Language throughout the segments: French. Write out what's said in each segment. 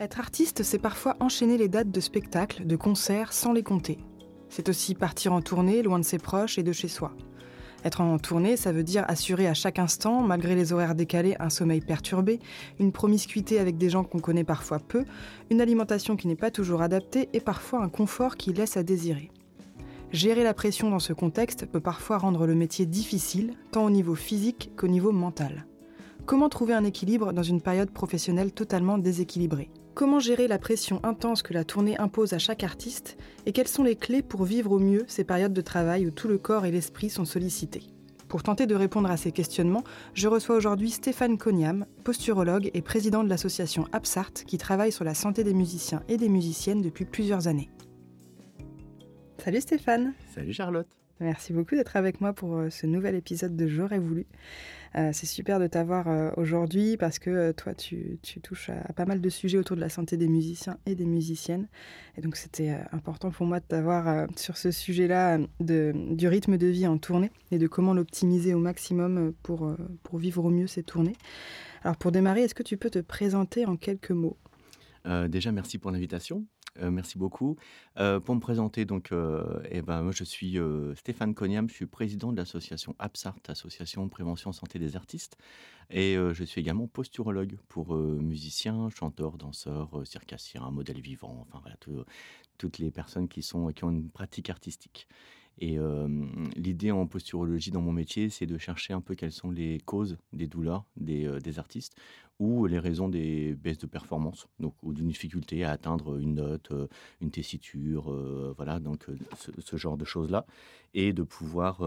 Être artiste, c'est parfois enchaîner les dates de spectacles, de concerts sans les compter. C'est aussi partir en tournée loin de ses proches et de chez soi. Être en tournée, ça veut dire assurer à chaque instant, malgré les horaires décalés, un sommeil perturbé, une promiscuité avec des gens qu'on connaît parfois peu, une alimentation qui n'est pas toujours adaptée et parfois un confort qui laisse à désirer. Gérer la pression dans ce contexte peut parfois rendre le métier difficile, tant au niveau physique qu'au niveau mental. Comment trouver un équilibre dans une période professionnelle totalement déséquilibrée? Comment gérer la pression intense que la tournée impose à chaque artiste Et quelles sont les clés pour vivre au mieux ces périodes de travail où tout le corps et l'esprit sont sollicités? Pour tenter de répondre à ces questionnements, je reçois aujourd'hui Stéphane Cognam, posturologue et président de l'association Absart qui travaille sur la santé des musiciens et des musiciennes depuis plusieurs années. Salut Stéphane. Salut Charlotte. Merci beaucoup d'être avec moi pour euh, ce nouvel épisode de J'aurais voulu. Euh, c'est super de t'avoir euh, aujourd'hui parce que toi, tu, touches à, pas mal de sujets autour de la santé des musiciens et des musiciennes. Et donc, c'était important pour moi de t'avoir sur ce sujet-là du rythme de vie en tournée et de comment l'optimiser au maximum pour, pour vivre au mieux ces tournées. Alors, pour démarrer, est-ce que tu peux te présenter en quelques mots? Déjà, merci pour l'invitation. Euh, merci beaucoup. Euh, pour me présenter, donc, euh, eh ben, moi, je suis Stéphane Cognam, je suis président de l'association APSART, Association Prévention Santé des Artistes, et je suis également posturologue pour musiciens, chanteurs, danseurs, circassiens, modèles vivants, enfin voilà, toutes les personnes qui, sont, qui ont une pratique artistique. Et l'idée en posturologie dans mon métier, c'est de chercher un peu quelles sont les causes des douleurs des, des artistes ou les raisons des baisses de performance, donc ou d'une difficulté à atteindre une note, une tessiture, voilà, donc ce, genre de choses-là, et de pouvoir,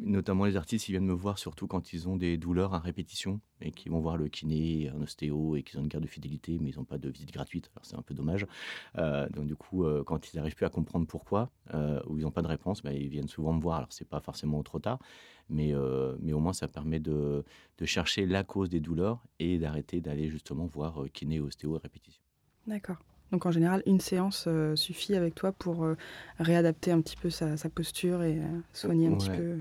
notamment les artistes, ils viennent me voir surtout quand ils ont des douleurs à répétition et qui vont voir le kiné, un ostéo et qu'ils ont une carte de fidélité, mais ils n'ont pas de visite gratuite, alors c'est un peu dommage. donc du coup, quand ils n'arrivent plus à comprendre pourquoi ou ils n'ont pas de réponse, bah, ils viennent souvent me voir. Alors c'est pas forcément trop tard, mais, euh, mais au moins ça permet de, de, chercher la cause des douleurs et d'arrêter d'aller justement voir euh, kiné, ostéo à répétition. D'accord. Donc en général, une séance euh, suffit avec toi pour réadapter un petit peu sa, sa posture et soigner un petit peu.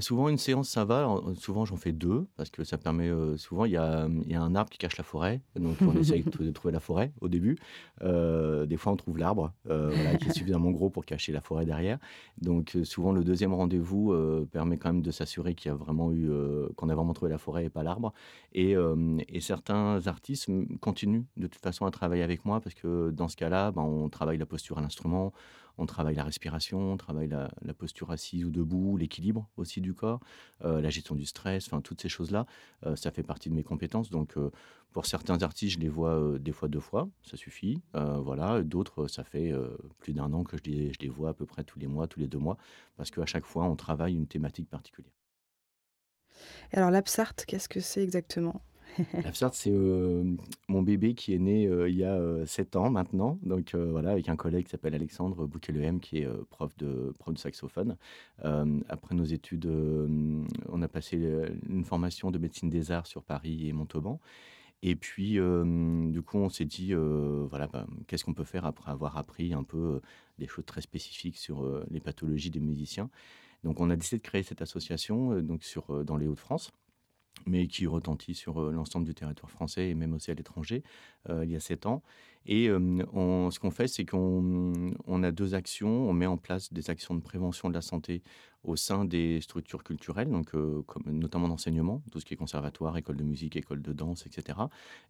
Souvent une séance ça va. souvent j'en fais deux parce que ça permet. Euh, souvent il y a, un arbre qui cache la forêt, donc on essaye de, trouver la forêt au début. Euh, des fois on trouve l'arbre euh, qui est suffisamment gros pour cacher la forêt derrière. Donc souvent le deuxième rendez-vous permet quand même de s'assurer qu'on a vraiment trouvé la forêt et pas l'arbre. Et, et, certains artistes continuent de toute façon à travailler avec moi parce que dans ce cas-là, ben, on travaille la posture à l'instrument on travaille la respiration, on travaille la, posture assise ou debout, l'équilibre aussi du corps, euh, la gestion du stress, enfin toutes ces choses-là, euh, ça fait partie de mes compétences. Donc euh, pour certains artistes, je les vois des fois deux fois, ça suffit. voilà, d'autres, ça fait plus d'un an que je les, je les vois à peu près tous les mois, tous les deux mois, parce qu'à chaque fois, on travaille une thématique particulière. Alors l'Absart, qu'est-ce que c'est exactement? L'absurde, c'est euh, mon bébé qui est né euh, il y a 7 euh, ans maintenant. Donc voilà, avec un collègue qui s'appelle Alexandre Bouquet-Lehem, qui est prof, de, prof de saxophone. après nos études, on a passé une formation de médecine des arts sur Paris et Montauban. Et puis, du coup, on s'est dit, voilà, bah, qu'est-ce qu'on peut faire après avoir appris un peu des choses très spécifiques sur les pathologies des musiciens. Donc, on a décidé de créer cette association donc sur, dans les Hauts-de-France mais qui retentit sur euh, l'ensemble du territoire français et même aussi à l'étranger euh, il y a sept ans. Et euh, ce qu'on fait, c'est qu'on on a deux actions. On met en place des actions de prévention de la santé au sein des structures culturelles, donc notamment d'enseignement, tout ce qui est conservatoire, école de musique, école de danse, etc.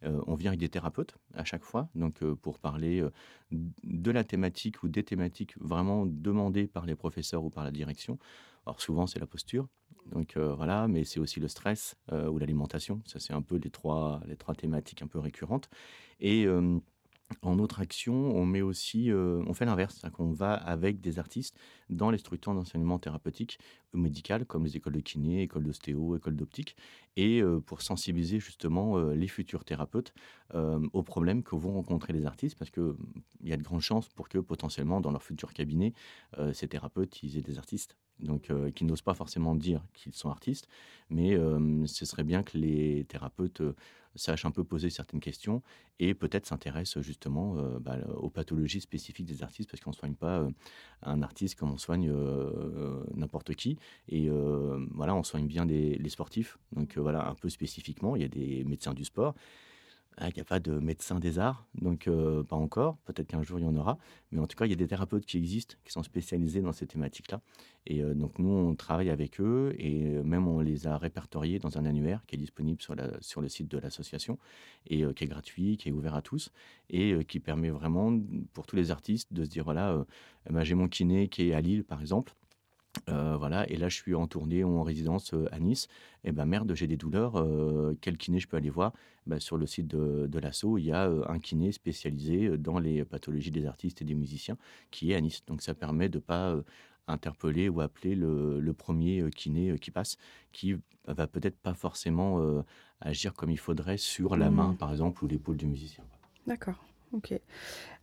on vient avec des thérapeutes à chaque fois, donc pour parler de la thématique ou des thématiques vraiment demandées par les professeurs ou par la direction. Alors souvent c'est la posture, donc euh, voilà, mais c'est aussi le stress euh, ou l'alimentation. Ça c'est un peu les trois les trois thématiques un peu récurrentes. Et euh, en autre action, on met aussi, on fait l'inverse, c'est-à-dire qu'on va avec des artistes dans les structures d'enseignement thérapeutique médical, comme les écoles de kiné, écoles d'ostéo, écoles d'optique, et pour sensibiliser justement les futurs thérapeutes aux problèmes que vont rencontrer les artistes, parce qu'il y a de grandes chances pour que potentiellement dans leur futur cabinet, ces thérapeutes, ils aient des artistes donc euh, qui n'osent pas forcément dire qu'ils sont artistes, mais euh, ce serait bien que les thérapeutes euh, sachent un peu poser certaines questions et peut-être s'intéressent justement bah, aux pathologies spécifiques des artistes, parce qu'on ne soigne pas un artiste comme on soigne n'importe qui. Et voilà, on soigne bien les sportifs, donc voilà, un peu spécifiquement, il y a des médecins du sport. Il n'y a pas de médecin des arts, donc pas encore. Peut-être qu'un jour il y en aura. Mais en tout cas, il y a des thérapeutes qui existent, qui sont spécialisés dans ces thématiques-là. Et donc nous, on travaille avec eux et même on les a répertoriés dans un annuaire qui est disponible sur le site de l'association et qui est gratuit, qui est ouvert à tous et qui permet vraiment pour tous les artistes de se dire voilà, eh ben, j'ai mon kiné qui est à Lille par exemple. Euh, voilà, et là je suis en tournée ou en résidence euh, à Nice. Et ben merde, j'ai des douleurs. Euh, quel kiné je peux aller voir? Ben, Sur le site de, de l'ASSO, il y a un kiné spécialisé dans les pathologies des artistes et des musiciens qui est à Nice. Donc ça permet de pas interpeller ou appeler le, premier kiné qui passe, qui va peut-être pas forcément agir comme il faudrait sur la main, mmh. par exemple, ou l'épaule du musicien. D'accord. Ok.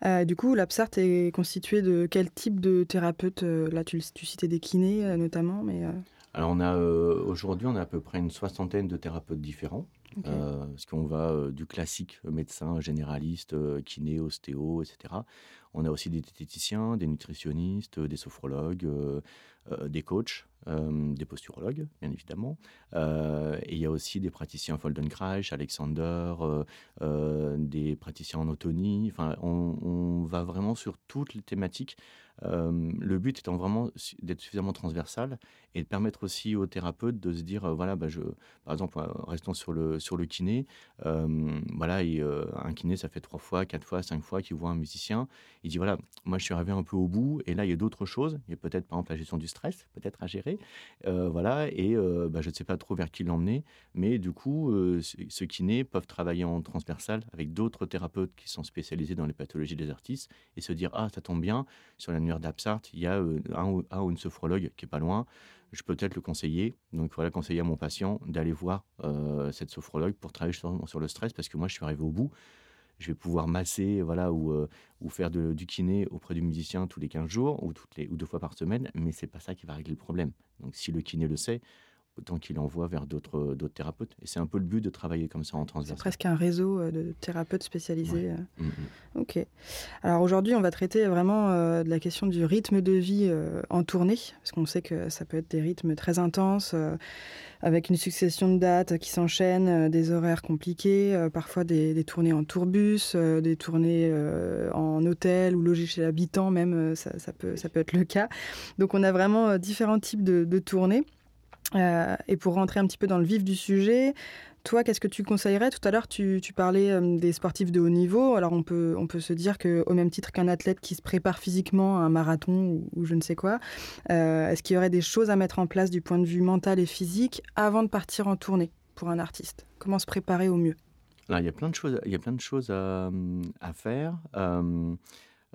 Euh, du coup, l'Absart est constitué de quel type de thérapeute euh, Là, tu, tu, citais des kinés euh, notamment, mais. Alors, on a aujourd'hui, on a à peu près une soixantaine de thérapeutes différents. parce qu'on va du classique médecin généraliste, kiné, ostéo, etc. On a aussi des diététiciens, des nutritionnistes, des sophrologues, des coachs. Euh, des posturologues, bien évidemment. Euh, et il y a aussi des praticiens Foldenkreis, Alexander, euh, des praticiens en autonie. Enfin, on, va vraiment sur toutes les thématiques. Le but étant vraiment d'être suffisamment transversal et de permettre aussi aux thérapeutes de se dire, voilà, bah, je, par exemple, restons sur le, sur le kiné, voilà, un kiné, ça fait trois fois, quatre fois, cinq fois qu'il voit un musicien, il dit, voilà, moi je suis arrivé un peu au bout, et là il y a d'autres choses, il y a peut-être par exemple la gestion du stress, peut-être à gérer, voilà, et bah, je ne sais pas trop vers qui l'emmener, mais du coup, ceux kinés peuvent travailler en transversal avec d'autres thérapeutes qui sont spécialisés dans les pathologies des artistes, et se dire, ah, ça tombe bien, sur la d'Absart, il y a euh, un, ou une sophrologue qui est pas loin. Je peux peut-être le conseiller. Donc voilà, conseiller à mon patient d'aller voir euh, cette sophrologue pour travailler sur, le stress parce que moi je suis arrivé au bout. Je vais pouvoir masser voilà, ou, euh, faire du kiné auprès du musicien tous les 15 jours ou, toutes les, ou deux fois par semaine, mais c'est pas ça qui va régler le problème. Donc si le kiné le sait, autant qu'il envoie vers d'autres thérapeutes. Et c'est un peu le but de travailler comme ça en transversal. C'est presque un réseau euh, de thérapeutes spécialisés. Euh. Mm, mm. Ok. Alors aujourd'hui, on va traiter vraiment euh, de la question du rythme de vie en tournée, parce qu'on sait que ça peut être des rythmes très intenses, avec une succession de dates qui s'enchaînent, des horaires compliqués, parfois des, tournées en tourbus, des tournées en hôtel ou logés chez l'habitant même, ça, peut, ça peut être le cas. Donc on a vraiment différents types de, de tournées. Euh, et pour rentrer un petit peu dans le vif du sujet, toi, qu'est-ce que tu conseillerais? Tout à l'heure, tu, parlais euh, des sportifs de haut niveau. Alors, on peut, on peut se dire qu'au même titre qu'un athlète qui se prépare physiquement à un marathon ou, je ne sais quoi, euh, est-ce qu'il y aurait des choses à mettre en place du point de vue mental et physique avant de partir en tournée pour un artiste? Comment se préparer au mieux? Il y a plein de choses, il y a plein de choses à faire.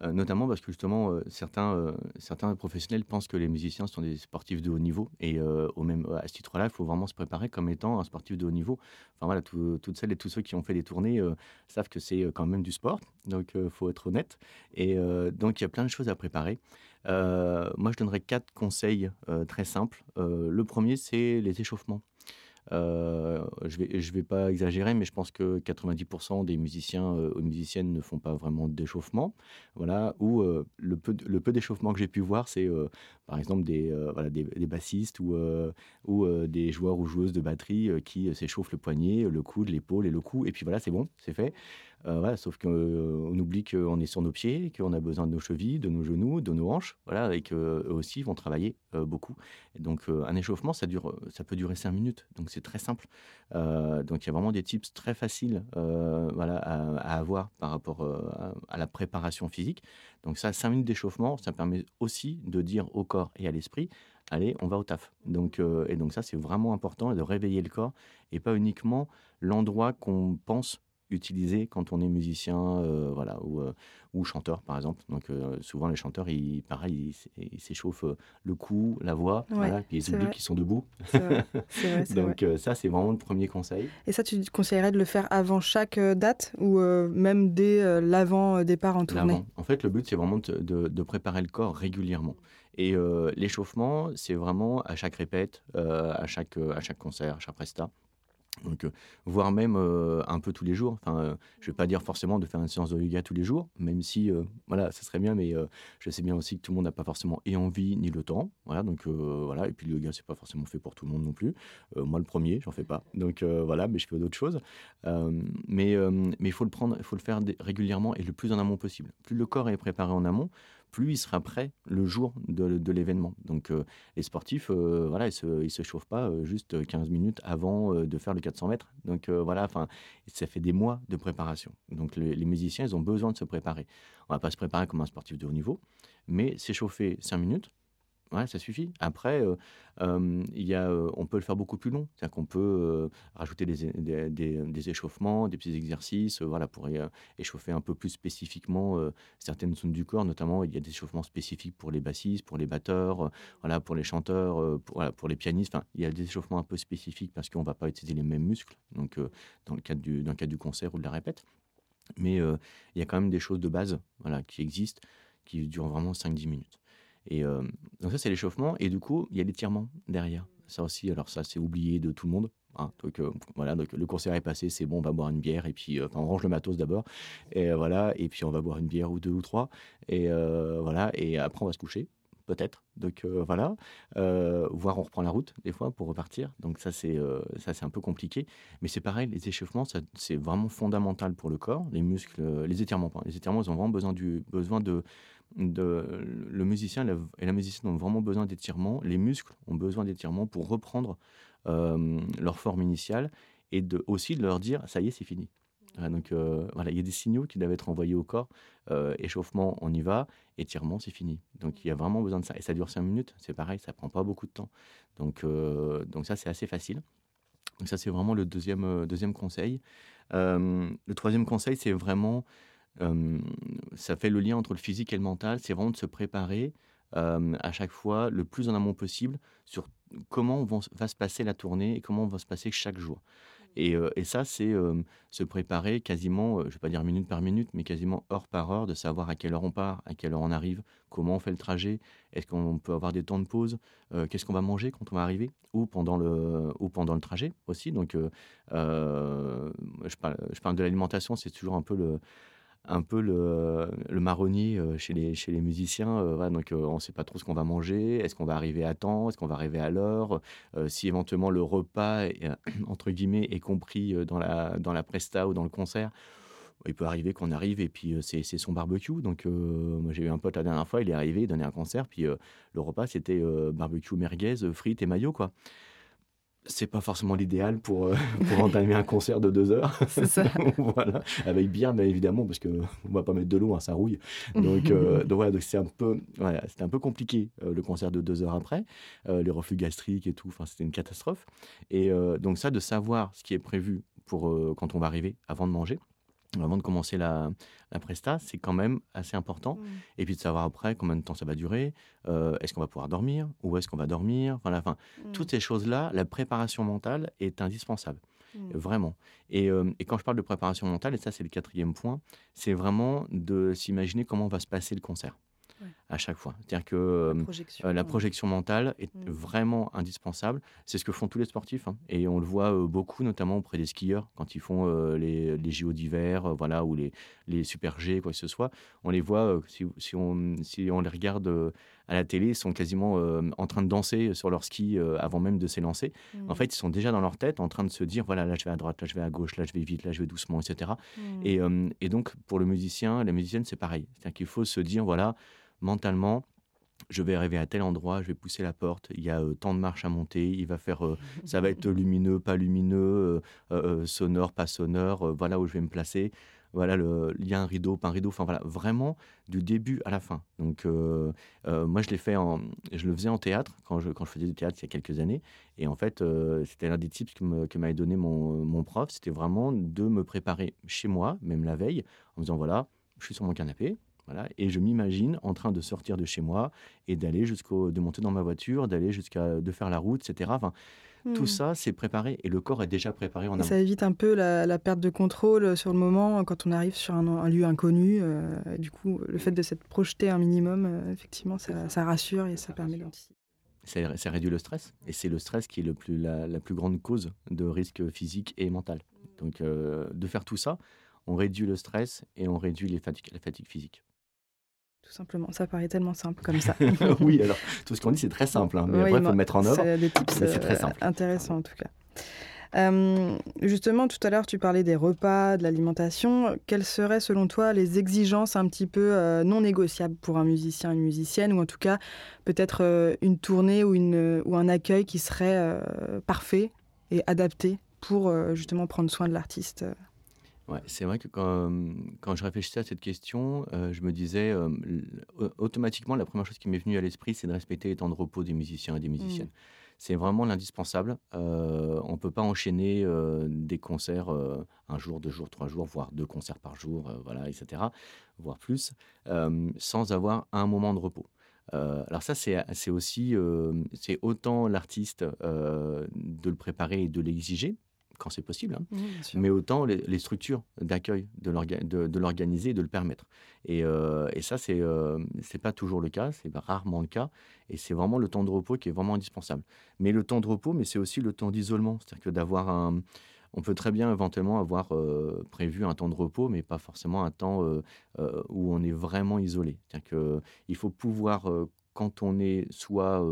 Euh, notamment parce que justement, euh, certains, euh, certains professionnels pensent que les musiciens sont des sportifs de haut niveau. Et au même, à ce titre-là, il faut vraiment se préparer comme étant un sportif de haut niveau. Enfin voilà, toutes celles et tous ceux qui ont fait des tournées savent que c'est quand même du sport. Donc, il faut être honnête. Et donc, il y a plein de choses à préparer. moi, je donnerais quatre conseils très simples. le premier, c'est les échauffements. Euh, je vais, vais pas exagérer, mais je pense que 90% des musiciens euh, ou musiciennes ne font pas vraiment d'échauffement. Voilà, ou euh, le peu, d'échauffement que j'ai pu voir, c'est par exemple des, bassistes ou, ou des joueurs ou joueuses de batterie qui s'échauffent le poignet, le coude, l'épaule et le cou, et puis voilà, c'est bon, c'est fait. Euh, sauf qu'on euh, oublie qu'on est sur nos pieds, qu'on a besoin de nos chevilles, de nos genoux, de nos hanches, voilà, et qu'eux aussi vont travailler euh, beaucoup. Et donc un échauffement, ça, dure, ça peut durer 5 minutes, donc c'est très simple. donc il y a vraiment des tips très faciles voilà, à, avoir par rapport à, la préparation physique. Donc ça, 5 minutes d'échauffement, ça permet aussi de dire au corps et à l'esprit, allez, on va au taf. Donc, et donc ça, c'est vraiment important de réveiller le corps et pas uniquement l'endroit qu'on pense utilisé quand on est musicien euh, voilà, ou, euh, ou, chanteur, par exemple. Donc, euh, souvent, les chanteurs, ils, pareil, ils s'échauffent le cou, la voix, voilà, puis ils oublient qu'ils sont debout. Vrai, Donc, ça, c'est vraiment le premier conseil. Et ça, tu conseillerais de le faire avant chaque date ou même dès l'avant-départ en tournée? En fait, le but, c'est vraiment de, de, préparer le corps régulièrement. Et l'échauffement, c'est vraiment à chaque répète, à, chaque, à chaque concert, à chaque prestat. Euh, voire même euh, un peu tous les jours. Enfin, euh, je vais pas dire forcément de faire une séance de yoga tous les jours, même si, voilà, ça serait bien, mais je sais bien aussi que tout le monde n'a pas forcément et envie ni le temps. Voilà, donc voilà. Et puis le yoga, c'est pas forcément fait pour tout le monde non plus. moi, le premier, j'en fais pas. Donc voilà, mais je fais d'autres choses. mais il faut il faut le faire régulièrement et le plus en amont possible. Plus le corps est préparé en amont, plus il sera prêt le jour de, l'événement. Donc euh, les sportifs, euh, voilà, ils se, se chauffent pas euh, juste 15 minutes avant de faire le 400 mètres. Donc voilà, ça fait des mois de préparation. Donc les musiciens, ils ont besoin de se préparer. On va pas se préparer comme un sportif de haut niveau, mais s'échauffer 5 minutes, Ouais, ça suffit. Après, il y a, on peut le faire beaucoup plus long. C'est-à-dire qu'on peut rajouter des, des, échauffements, des petits exercices, voilà, pour échauffer un peu plus spécifiquement certaines zones du corps. Notamment, il y a des échauffements spécifiques pour les bassistes, pour les batteurs, voilà, pour les chanteurs, pour, voilà, pour les pianistes. Enfin, il y a des échauffements un peu spécifiques parce qu'on ne va pas utiliser les mêmes muscles. Donc, dans le cadre du, dans le cadre du concert ou de la répète. Mais il y a quand même des choses de base, voilà, qui existent, qui durent vraiment 5-10 minutes. Et euh, donc ça, c'est l'échauffement. Et du coup, il y a l'étirement derrière. Ça aussi, alors ça, c'est oublié de tout le monde. Hein. Donc euh, voilà, donc le concert est passé, c'est bon, on va boire une bière et puis euh, on range le matos d'abord et voilà, et puis on va boire une bière ou deux ou trois et voilà, et après on va se coucher peut-être. Donc voilà, voire on reprend la route des fois pour repartir. Donc ça c'est ça c'est un peu compliqué, mais c'est pareil, les échauffements c'est vraiment fondamental pour le corps, les muscles, les étirements. Les étirements ils ont vraiment besoin du besoin de de, le musicien et la musicienne ont vraiment besoin d'étirement, les muscles ont besoin d'étirement pour reprendre euh, leur forme initiale et de, aussi de leur dire ça y est, c'est fini. donc euh, voilà, il y a des signaux qui doivent être envoyés au corps. Euh, échauffement, on y va. Étirement, c'est fini. Donc il y a vraiment besoin de ça. Et ça dure cinq minutes, c'est pareil, ça prend pas beaucoup de temps. Donc, donc ça, c'est assez facile. Donc ça, c'est vraiment le deuxième, deuxième conseil. le troisième conseil, c'est vraiment ça fait le lien entre le physique et le mental. C'est vraiment de se préparer à chaque fois le plus en amont possible sur comment va se passer la tournée et comment va se passer chaque jour. Et, et ça, c'est se préparer quasiment, je ne vais pas dire minute par minute, mais quasiment heure par heure, de savoir à quelle heure on part, à quelle heure on arrive, comment on fait le trajet, est-ce qu'on peut avoir des temps de pause, qu'est-ce qu'on va manger quand on va arriver, ou pendant le, ou pendant le trajet aussi. Donc, je, parle, je parle de l'alimentation, c'est toujours un peu le un peu le, le marronnier euh, chez les, chez les musiciens. Euh, donc, euh, on ne sait pas trop ce qu'on va manger. Est-ce qu'on va arriver à temps Est-ce qu'on va arriver à l'heure Si éventuellement le repas, entre guillemets, est compris dans la, dans la presta ou dans le concert, il peut arriver qu'on arrive et puis c'est son barbecue. Donc, moi, j'ai eu un pote la dernière fois, il est arrivé, il donnait un concert, puis le repas, c'était barbecue merguez, frites et maillot, quoi c'est pas forcément l'idéal pour, euh, pour entamer un concert de deux heures. C'est ça. voilà. Avec bière, bien évidemment, parce qu'on ne va pas mettre de l'eau, hein, ça rouille. Donc, euh, donc voilà, c'est un peu, voilà, c'était un peu compliqué euh, le concert de deux heures après, les reflux gastriques et tout. C'était une catastrophe. Et donc ça, de savoir ce qui est prévu pour quand on va arriver avant de manger avant de commencer la, la presta, c'est quand même assez important. Mmh. Et puis de savoir après combien de temps ça va durer, euh, est-ce qu'on va pouvoir dormir, où est-ce qu'on va dormir, enfin, la fin. Mmh. Toutes ces choses-là, la préparation mentale est indispensable, mmh. vraiment. Et, euh, et, quand je parle de préparation mentale, et ça c'est le quatrième point, c'est vraiment de s'imaginer comment va se passer le concert à chaque fois. C'est-à-dire que la euh, projection, la projection mentale est mmh. vraiment indispensable. C'est ce que font tous les sportifs. Hein. Et on le voit euh, beaucoup, notamment auprès des skieurs, quand ils font euh, les, les, JO d'hiver, voilà, ou les, les Super G, quoi que ce soit. On les voit, si, si, on, si on les regarde à la télé, ils sont quasiment en train de danser sur leur ski avant même de s'élancer. En mmh. fait, ils sont déjà dans leur tête en train de se dire, voilà, là je vais à droite, là je vais à gauche, là je vais vite, là je vais doucement, etc. Mmh. Et, et donc, pour le musicien, la musicienne, c'est pareil. C'est-à-dire qu'il faut se dire, voilà, mentalement, je vais arriver à tel endroit, je vais pousser la porte, il y a tant de marches à monter, il va faire, ça va être lumineux, pas lumineux, sonore, pas sonore, voilà où je vais me placer, voilà, le, il y a un rideau, pas un rideau, enfin voilà, vraiment du début à la fin. Donc moi je l'ai fait en, je le faisais en théâtre quand je, faisais du théâtre il y a quelques années, et en fait c'était l'un des tips que, que m'avait donné mon, mon prof, c'était vraiment de me préparer chez moi, même la veille, en me disant voilà, je suis sur mon canapé, et je m'imagine en train de sortir de chez moi et d'aller jusqu'au, de monter dans ma voiture, d'aller jusqu'à, de faire la route, etc. Enfin, Tout hmm. ça, c'est préparé et le corps est déjà préparé en amont. Ça évite un peu la, perte de contrôle euh, sur le moment quand on arrive sur un, lieu inconnu. Euh, du coup, le fait de s'être projeté un minimum, euh, effectivement, ça, ça, rassure et ça, permet d'anticiper. ça, réduit le stress. Et c'est le stress qui est le plus, la, plus grande cause de risque physique et mental. Donc, de faire tout ça, on réduit le stress et on réduit les fatigues, la fatigue physique. Tout simplement, ça paraît tellement simple comme ça. oui, alors tout ce qu'on dit, c'est très simple, hein, mais après, il faut le mettre en œuvre. C'est des tips c'est très simple. intéressants en tout cas. Euh, justement, tout à l'heure, tu parlais des repas, de l'alimentation. Quelles seraient, selon toi, les exigences un petit peu euh, non négociables pour un musicien, une musicienne, ou en tout cas, peut-être euh, une tournée ou, une, ou un accueil qui serait parfait et adapté pour justement prendre soin de l'artiste Ouais, c'est vrai que quand, quand, je réfléchissais à cette question, je me disais automatiquement, la première chose qui m'est venue à l'esprit, c'est de respecter les temps de repos des musiciens et des mmh. musiciennes c'est vraiment l'indispensable. Euh, on ne peut pas enchaîner des concerts un jour, deux jours, trois jours, voire deux concerts par jour, voilà, etc., voire plus, sans avoir un moment de repos. alors ça, c'est aussi, c'est autant l'artiste de le préparer et de l'exiger, quand c'est possible, hein. mais autant les, structures d'accueil de l'organiser et de le permettre. Et, euh, et ça, c'est euh, c'est pas toujours le cas, c'est rarement le cas, et c'est vraiment le temps de repos qui est vraiment indispensable. Mais le temps de repos, mais c'est aussi le temps d'isolement, c'est-à-dire que d'avoir un on peut très bien éventuellement avoir euh, prévu un temps de repos, mais pas forcément un temps euh, où on est vraiment isolé. C'est-à-dire qu'il faut pouvoir quand on est soit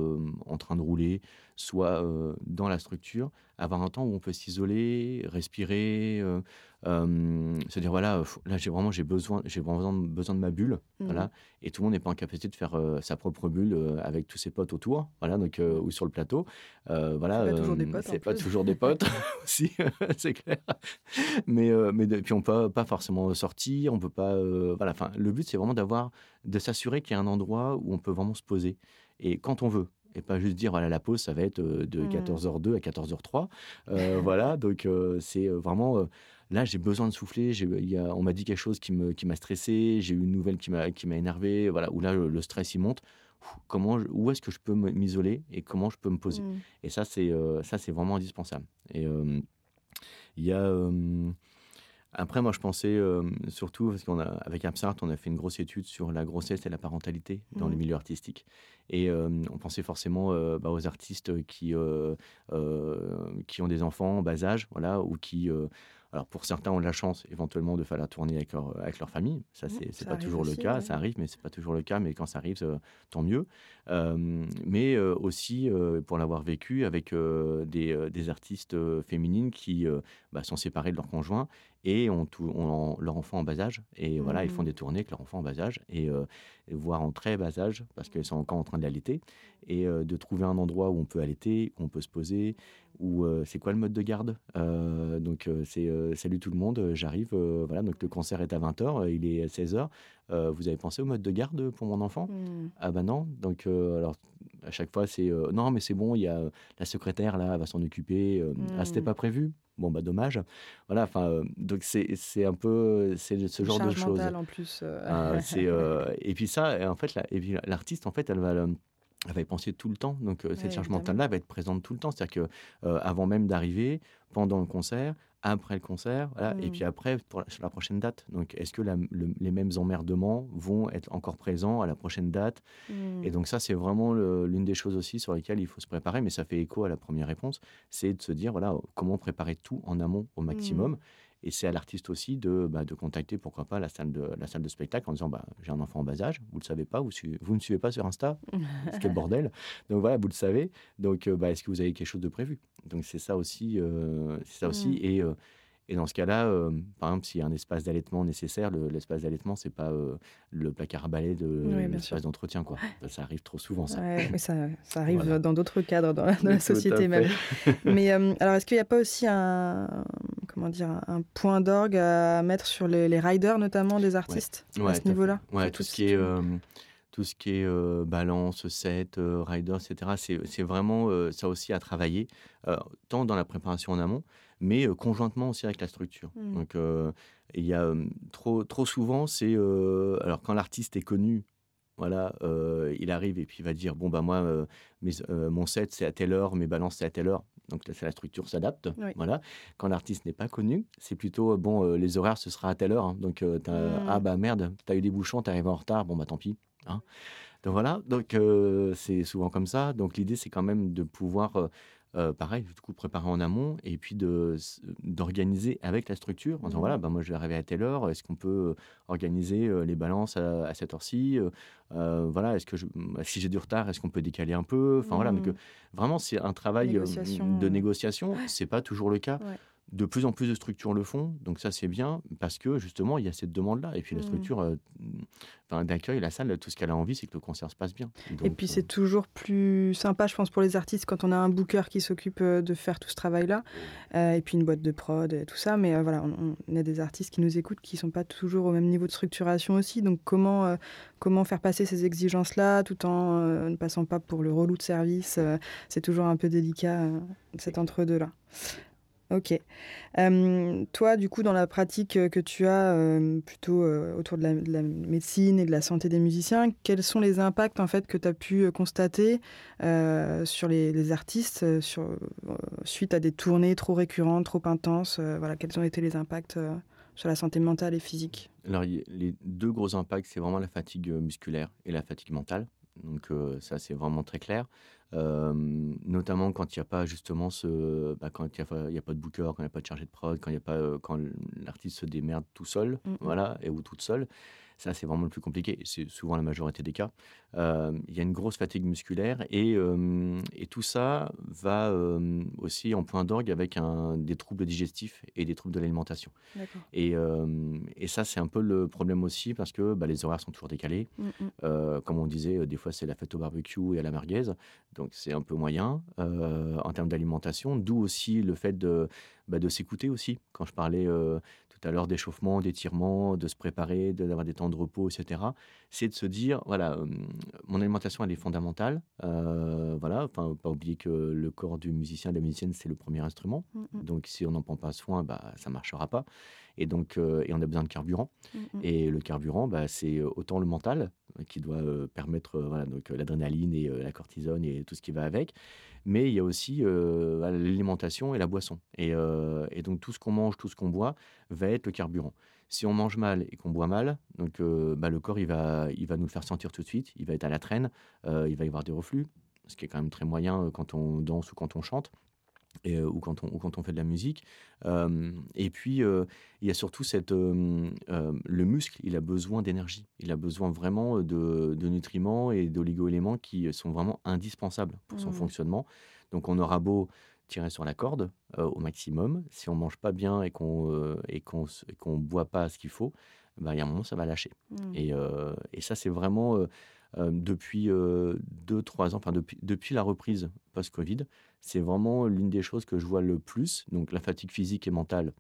en train de rouler, soit dans la structure, avoir un temps où on peut s'isoler, respirer, se dire voilà, là j'ai vraiment j'ai besoin j'ai vraiment besoin de ma bulle, mmh. voilà. Et tout le monde n'est pas en capacité de faire sa propre bulle avec tous ses potes autour, voilà, donc ou sur le plateau, voilà. C'est pas toujours des potes. C'est pas toujours des potes aussi, c'est clair. Mais mais puis on peut pas forcément sortir, on peut pas, voilà. Enfin, le but c'est vraiment d'avoir de s'assurer qu'il y a un endroit où on peut vraiment se poser et quand on veut et pas juste dire voilà la pause ça va être de 14h02 mmh. à 14h03 euh, voilà donc euh, c'est euh, vraiment là j'ai besoin de souffler y a, on m'a dit quelque chose qui me qui m'a stressé j'ai eu une nouvelle qui m'a qui m'a énervé voilà où là le, stress il monte comment où est-ce que je peux m'isoler et comment je peux me poser? Mmh. et ça c'est ça c'est vraiment indispensable et il y a après, moi, je pensais surtout, parce qu'avec Absart, on a fait une grosse étude sur la grossesse et la parentalité dans les mmh. milieux artistiques. Et on pensait forcément bah, aux artistes qui, qui ont des enfants en bas âge, voilà, ou qui alors pour certains ont de la chance éventuellement de faire la tournée avec leur, avec leur famille. Ça, mmh, c'est pas toujours le cas. Ça arrive, mais c'est pas toujours le cas. Mais quand ça arrive, tant mieux. mais aussi, pour l'avoir vécu, avec des, des, artistes féminines qui bah, sont séparées de leur conjoint et ont, tout, ont leur enfant en bas âge. Et voilà, ils font mmh. des tournées avec leur enfant en bas âge, et, voire en très bas âge, parce qu'ils sont encore en train d'allaiter. Et de trouver un endroit où on peut allaiter, où on peut se poser, où c'est quoi le mode de garde? Donc, c'est salut tout le monde, j'arrive. voilà, donc le concert est à 20h, il est 16h. vous avez pensé au mode de garde pour mon enfant? Mmh. Ah ben non. Donc, alors, à chaque fois, c'est non, mais c'est bon, il y a la secrétaire là, elle va s'en occuper. Ah, c'était mmh. pas prévu? Bon, bah dommage. Voilà, enfin, donc c'est un peu c'est ce genre de choses. en plus. Ah, et puis ça, en fait, l'artiste, en fait, elle va elle va y penser tout le temps. Donc, cette charge mentale-là va être présente tout le temps. C'est-à-dire que avant même d'arriver, pendant le concert, après le concert, et puis mmh. après pour la, sur la prochaine date. Donc, est-ce que les mêmes emmerdements vont être encore présents à la prochaine date? Et mmh. donc, ça, c'est vraiment l'une des choses aussi sur lesquelles il faut se préparer, mais ça fait écho à la première réponse, c'est de se dire, voilà, comment préparer tout en amont au maximum. Mmh. Et c'est à l'artiste aussi de, bah, de contacter, pourquoi pas, la salle de, la salle de spectacle en disant bah, J'ai un enfant en bas âge, vous ne le savez pas, vous, vous ne suivez pas sur Insta, quel bordel. Donc voilà, vous le savez. Donc bah, est-ce que vous avez quelque chose de prévu? Donc c'est ça aussi. Euh, c'est ça aussi. Mmh. Et, euh, et dans ce cas-là, euh, par exemple, s'il y a un espace d'allaitement nécessaire, l'espace d'allaitement, c'est pas euh, le placard à balai de l'espace d'entretien, quoi. Ça arrive trop souvent, ça. mais ça, ça arrive dans d'autres cadres dans la, société même. mais euh, alors, est-ce qu'il n'y a pas aussi un, comment dire, un point d'orgue à mettre sur les, les, riders, notamment des artistes, à ce niveau-là? Ouais, tout, ce qui est tout ce qui est balance, set, rider, etc. C'est vraiment ça aussi à travailler, tant dans la préparation en amont, mais conjointement aussi avec la structure. Mmh. Donc, il y a trop, trop souvent, c'est. alors, quand l'artiste est connu, voilà, il arrive et puis il va dire Bon, bah, moi, mon set, c'est à telle heure, mes balances, c'est à telle heure. Donc, la structure s'adapte. Voilà. Quand l'artiste n'est pas connu, c'est plutôt Bon, les horaires, ce sera à telle heure. Hein. donc, mmh. ah, bah, merde, t'as eu des bouchons, t'arrives en retard. Bon, bah, tant pis Hein. Donc voilà, donc c'est souvent comme ça. Donc l'idée, c'est quand même de pouvoir euh, pareil, du coup, préparer en amont et puis de, d'organiser avec la structure en disant voilà, bah, moi je vais arriver à telle heure, est-ce qu'on peut organiser les balances à, cette heure-ci Voilà, est-ce que je, bah, si j'ai du retard, est-ce qu'on peut décaler un peu? Enfin voilà, mais que mmh. vraiment c'est un travail de négociation, c'est pas toujours le cas. De plus en plus de structures le font, donc ça c'est bien parce que justement il y a cette demande-là. Et puis la mmh. structure euh, d'accueil, la salle, tout ce qu'elle a envie, c'est que le concert se passe bien. et puis c'est euh, toujours plus sympa, je pense, pour les artistes quand on a un booker qui s'occupe euh, de faire tout ce travail-là, et puis une boîte de prod et tout ça. Mais voilà, on, a des artistes qui nous écoutent qui ne sont pas toujours au même niveau de structuration aussi. Donc comment, comment faire passer ces exigences-là tout en ne passant pas pour le relou de service C'est toujours un peu délicat, cet entre-deux-là. Ok. toi, du coup, dans la pratique que tu as plutôt autour de la, médecine et de la santé des musiciens, quels sont les impacts en fait que tu as pu constater sur les, artistes suite à des tournées trop récurrentes, trop intenses Voilà, quels ont été les impacts sur la santé mentale et physique? Alors, les deux gros impacts, c'est vraiment la fatigue musculaire et la fatigue mentale. Donc ça, c'est vraiment très clair notamment quand il n'y a pas justement ce, bah, quand il n'y a, pas de booker, quand il n'y a pas de chargé de prod, quand y a pas, quand l'artiste se démerde tout seul, mmh voilà, et ou toute seule. Ça, c'est vraiment le plus compliqué. C'est souvent la majorité des cas. Il y a une grosse fatigue musculaire et, et tout ça va aussi en point d'orgue avec un, des troubles digestifs et des troubles de l'alimentation. Et, et, ça, c'est un peu le problème aussi parce que bah, les horaires sont toujours décalés. Mm, mm. comme on disait, des fois, c'est la fête au barbecue et à la merguez. Donc, c'est un peu moyen en termes d'alimentation. D'où aussi le fait de, bah, de s'écouter aussi. Quand je parlais tout à l'heure d'échauffement, d'étirement, de se préparer, d'avoir des temps de repos, etc. C'est de se dire, voilà, euh, mon alimentation, elle est fondamentale. Euh, voilà, enfin, pas oublier que le corps du musicien, de la musicienne, c'est le premier instrument. Mmh, mmh. Donc, si on n'en prend pas soin, bah, ça marchera pas. Et donc, euh, et on a besoin de carburant. Mmh, et le carburant, bah, c'est autant le mental qui doit permettre, voilà, donc l'adrénaline et la cortisone et tout ce qui va avec mais il y a aussi l'alimentation et la boisson. Et, donc tout ce qu'on mange, tout ce qu'on boit va être le carburant. Si on mange mal et qu'on boit mal, donc bah, le corps il va, il va nous le faire sentir tout de suite. Il va être à la traîne, il va y avoir des reflux, ce qui est quand même très moyen quand on danse ou quand on chante. Et, ou, quand on, ou quand on fait de la musique. et puis, il y a surtout cette, le muscle, il a besoin d'énergie. Il a besoin vraiment de, de nutriments et d'oligo-éléments qui sont vraiment indispensables pour son mmh. fonctionnement. Donc, on aura beau tirer sur la corde au maximum, si on mange pas bien et qu'on et qu'on qu'on boit pas ce qu'il faut, bah, il y a un moment, ça va lâcher. Mmh. Et, et, ça, c'est vraiment depuis 2-3 ans, enfin depuis, depuis la reprise post-Covid, c'est vraiment l'une des choses que je vois le plus. Donc la fatigue physique et mentale,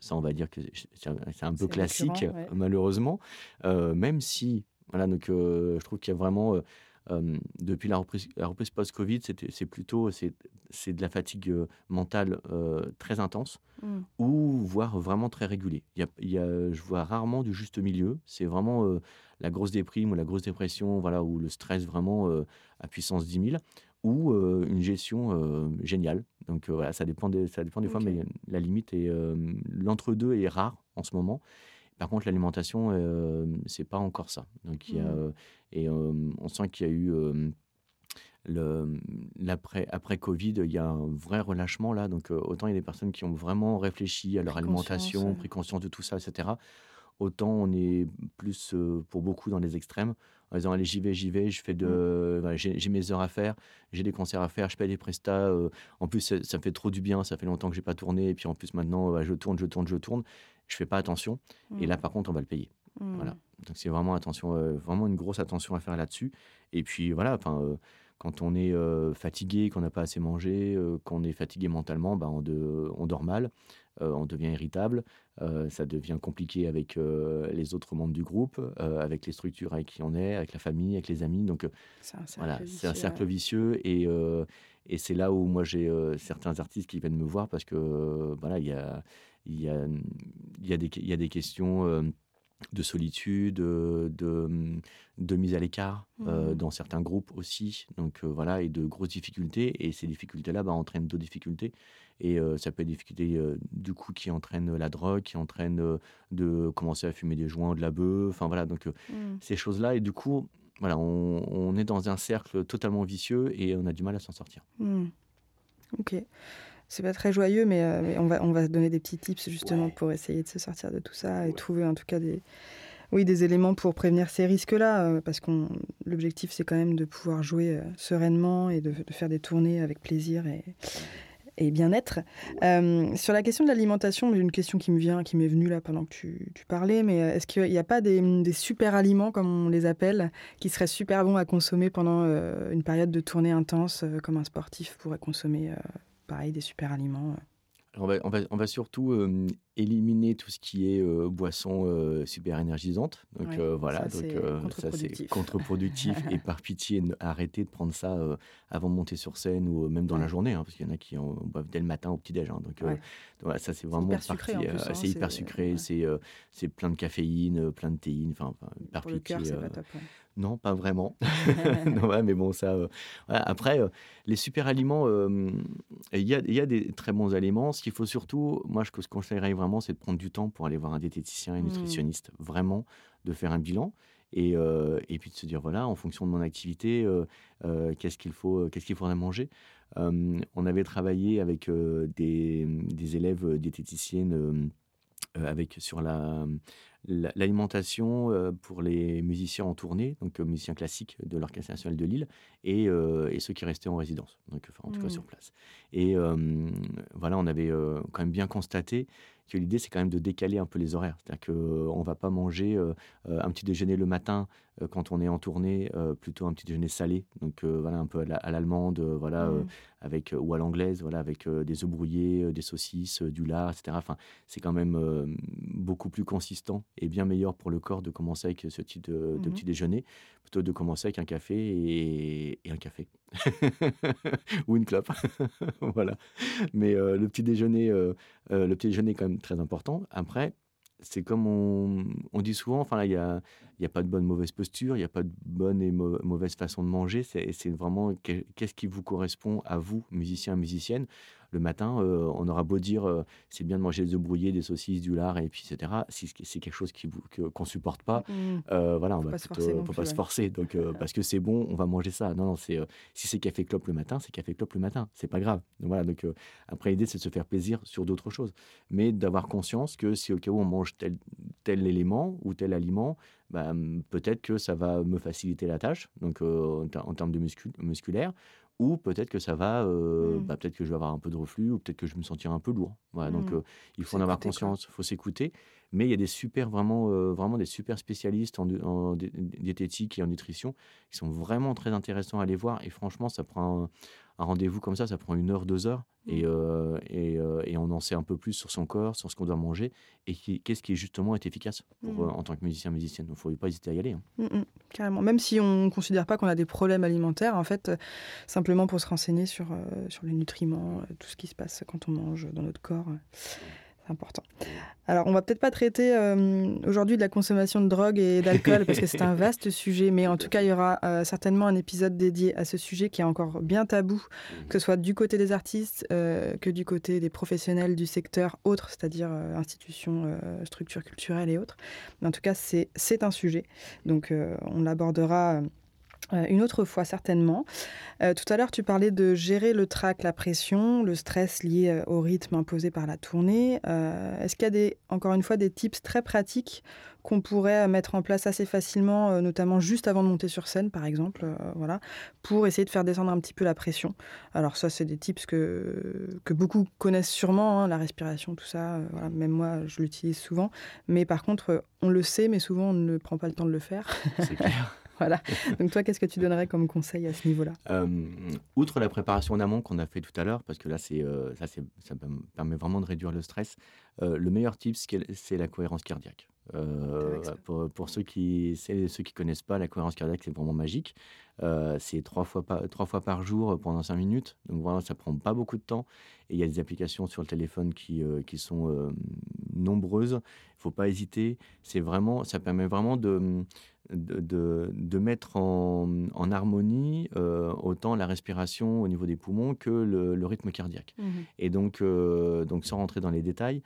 ça on va dire que c'est un peu classique malheureusement, même si voilà donc je trouve qu'il y a vraiment depuis la reprise, la reprise post-Covid, c'est plutôt c'est de la fatigue mentale très intense mmh. ou voire vraiment très régulier. Il y a, je vois rarement du juste milieu. C'est vraiment la grosse déprime ou la grosse dépression, voilà, ou le stress vraiment à puissance 10 000 ou une gestion géniale. Donc voilà, ça dépend des, ça dépend des fois, mais la limite est l'entre-deux est rare en ce moment. Par contre, l'alimentation, euh, c'est pas encore ça. Donc il y a, mmh. et on sent qu'il y a eu le, l'après après Covid, il y a un vrai relâchement là. Donc autant il y a des personnes qui ont vraiment réfléchi à leur alimentation, pris conscience de tout ça, etc. Autant on est plus pour beaucoup dans les extrêmes en disant allez j'y vais j'y vais je fais de mmh. j'ai mes heures à faire j'ai des concerts à faire je paye des prestats en plus ça, me fait trop du bien ça fait longtemps que j'ai pas tourné et puis en plus maintenant je tourne je tourne je tourne je fais pas attention et là mmh. par contre on va le payer voilà mmh. donc c'est vraiment attention vraiment une grosse attention à faire là-dessus et puis voilà enfin quand on est fatigué, qu'on n'a pas assez mangé, qu'on est fatigué mentalement, bah, on, on, dort mal, on devient irritable, ça devient compliqué avec les autres membres du groupe, avec les structures avec qui on est, avec la famille, avec les amis. Donc voilà, c'est un cercle vicieux et, et c'est là où moi j'ai certains artistes qui viennent me voir parce que voilà, il y a, y, a, y, a des, y a des questions de solitude, de, de mise à l'écart mmh. dans certains groupes aussi. Donc voilà, et de grosses difficultés. Et ces difficultés-là bah, entraînent d'autres difficultés. Et ça peut être des difficultés du coup qui entraînent la drogue, qui entraînent de commencer à fumer des joints, de la bœuf. Enfin voilà, donc mmh. ces choses-là. Et du coup, voilà, on, est dans un cercle totalement vicieux et on a du mal à s'en sortir. Hmm. Ok. C'est pas très joyeux, mais, euh, on, va, on va donner des petits tips justement pour essayer de se sortir de tout ça et trouver en tout cas des, oui, des éléments pour prévenir ces risques-là, euh, parce que l'objectif c'est quand même de pouvoir jouer euh, sereinement et de, faire des tournées avec plaisir et, et bien-être. sur la question de l'alimentation, une question qui me vient, qui m'est venue là pendant que tu, parlais, mais est-ce qu'il n'y a pas des, des, super aliments, comme on les appelle, qui seraient super bons à consommer pendant une période de tournée intense, comme un sportif pourrait consommer pareil, des super aliments euh. on, va, on, va, on va, surtout éliminer tout ce qui est boisson super énergisante. Donc voilà, ça, c'est contre-productif. et par pitié, arrêtez de prendre ça avant de monter sur scène ou même dans la journée, hein, parce qu'il y en a qui en boivent dès le matin au petit-déj. Hein. donc, voilà, ça c'est vraiment parti. Hein, c'est hyper sucré, c'est plein de caféine, plein de théine, enfin par Pour pitié. Le cœur, pas top, non, pas vraiment. non, mais bon, ça. Euh, Après, euh, les super aliments, euh, il y, a, y, a, des très bons aliments. Ce qu'il faut surtout, moi, ce que je conseillerais vraiment, c'est de prendre du temps pour aller voir un diététicien et mmh. nutritionniste, vraiment, de faire un bilan. Et, et, puis de se dire, voilà, en fonction de mon activité, qu'est-ce qu'il faut, qu'est-ce qu'il faudrait manger. on avait travaillé avec des, des, élèves diététiciennes avec sur la l'alimentation pour les musiciens en tournée, donc musiciens classiques de l'Orchestre national de Lille, et, et, ceux qui restaient en résidence, donc enfin, en tout cas sur mmh. place. Et voilà, on avait quand même bien constaté que l'idée, c'est quand même de décaler un peu les horaires. C'est-à-dire qu'on ne va pas manger un petit déjeuner le matin quand on est en tournée, plutôt un petit déjeuner salé, donc voilà, un peu à l'allemande, voilà, mmh. avec, ou à l'anglaise, voilà, avec des œufs brouillés, des saucisses, du lard, etc. Enfin, c'est quand même beaucoup plus consistant et bien meilleur pour le corps de commencer avec ce type de, mmh petit déjeuner, plutôt de commencer avec un café et, un café. ou une clope. voilà. Mais le petit déjeuner, le petit déjeuner est quand même très important. Après, c'est comme on, dit souvent, enfin, il n'y a, a pas de bonne mauvaise posture, il n'y a pas de bonne et mauvaise façon de manger. C'est vraiment qu'est-ce qui vous correspond à vous, musicien, musicienne le matin, euh, on aura beau dire euh, c'est bien de manger des œufs brouillés, des saucisses, du lard, et puis etc. Si c'est quelque chose qui qu'on ne supporte pas, mmh. euh, voilà, on va peut pas se forcer. Donc, parce que c'est bon, on va manger ça. Non, non, c'est si c'est café clope le matin, c'est café clope le matin. C'est pas grave. voilà. Donc, après, l'idée, c'est de se faire plaisir sur d'autres choses. Mais d'avoir conscience que si au cas où on mange tel, tel élément ou tel aliment, bah, peut-être que ça va me faciliter la tâche, donc en, termes de muscul musculaire, ou peut-être que ça va, euh, mmh. bah, peut-être que je vais avoir un peu de reflux, ou peut-être que je me sentirai un peu lourd. Voilà, Donc mmh. euh, il faut en avoir conscience, il faut s'écouter. Mais il y a des super, vraiment, euh, vraiment des super spécialistes en, diététique et en nutrition qui sont vraiment très intéressants à aller voir. Et franchement, ça prend un rendez-vous comme ça, ça prend une heure, deux heures, et, mmh. euh, euh, et, on en sait un peu plus sur son corps, sur ce qu'on doit manger, et qu'est-ce qui justement est efficace pour, mmh. euh, en tant que musicien, musicienne. Donc, il ne faut pas hésiter à y aller. Hein. Mmh, carrément. Même si on ne considère pas qu'on a des problèmes alimentaires, en fait, simplement pour se renseigner sur, sur les nutriments, tout ce qui se passe quand on mange dans notre corps important. Alors, on va peut-être pas traiter euh, aujourd'hui de la consommation de drogue et d'alcool parce que c'est un vaste sujet, mais en tout cas, il y aura euh, certainement un épisode dédié à ce sujet qui est encore bien tabou, que ce soit du côté des artistes euh, que du côté des professionnels du secteur autre, c'est-à-dire institutions, structures culturelles et autres. Mais en tout cas, c'est un sujet. Donc, on l'abordera euh, une autre fois certainement. Euh, tout à l'heure, tu parlais de gérer le trac, la pression, le stress lié euh, au rythme imposé par la tournée. Est-ce qu'il y a des, encore une fois des tips très pratiques qu'on pourrait mettre en place assez facilement, notamment juste avant de monter sur scène, par exemple, voilà, pour essayer de faire descendre un petit peu la pression? Alors ça, c'est des tips que, que beaucoup connaissent sûrement, hein, la respiration, tout ça. même moi, je l'utilise souvent. Mais par contre, on le sait, mais souvent, on ne prend pas le temps de le faire. C'est clair. voilà. Donc toi, qu'est-ce que tu donnerais comme conseil à ce niveau-là? Euh, Outre la préparation en amont qu'on a fait tout à l'heure, parce que là, c'est, euh, ça, ça permet vraiment de réduire le stress, euh, le meilleur tip, c'est la cohérence cardiaque. pour, pour, ceux qui ceux qui connaissent pas la cohérence cardiaque, c'est vraiment magique. c'est trois fois, par, trois fois par jour pendant cinq minutes. Donc voilà, ça prend pas beaucoup de temps. Et il y a des applications sur le téléphone qui, qui sont nombreuses. Il faut pas hésiter. C'est vraiment, ça permet vraiment de de, de, mettre en, en harmonie autant la respiration au niveau des poumons que le, rythme cardiaque. Mmh Et donc, donc, sans rentrer dans les détails,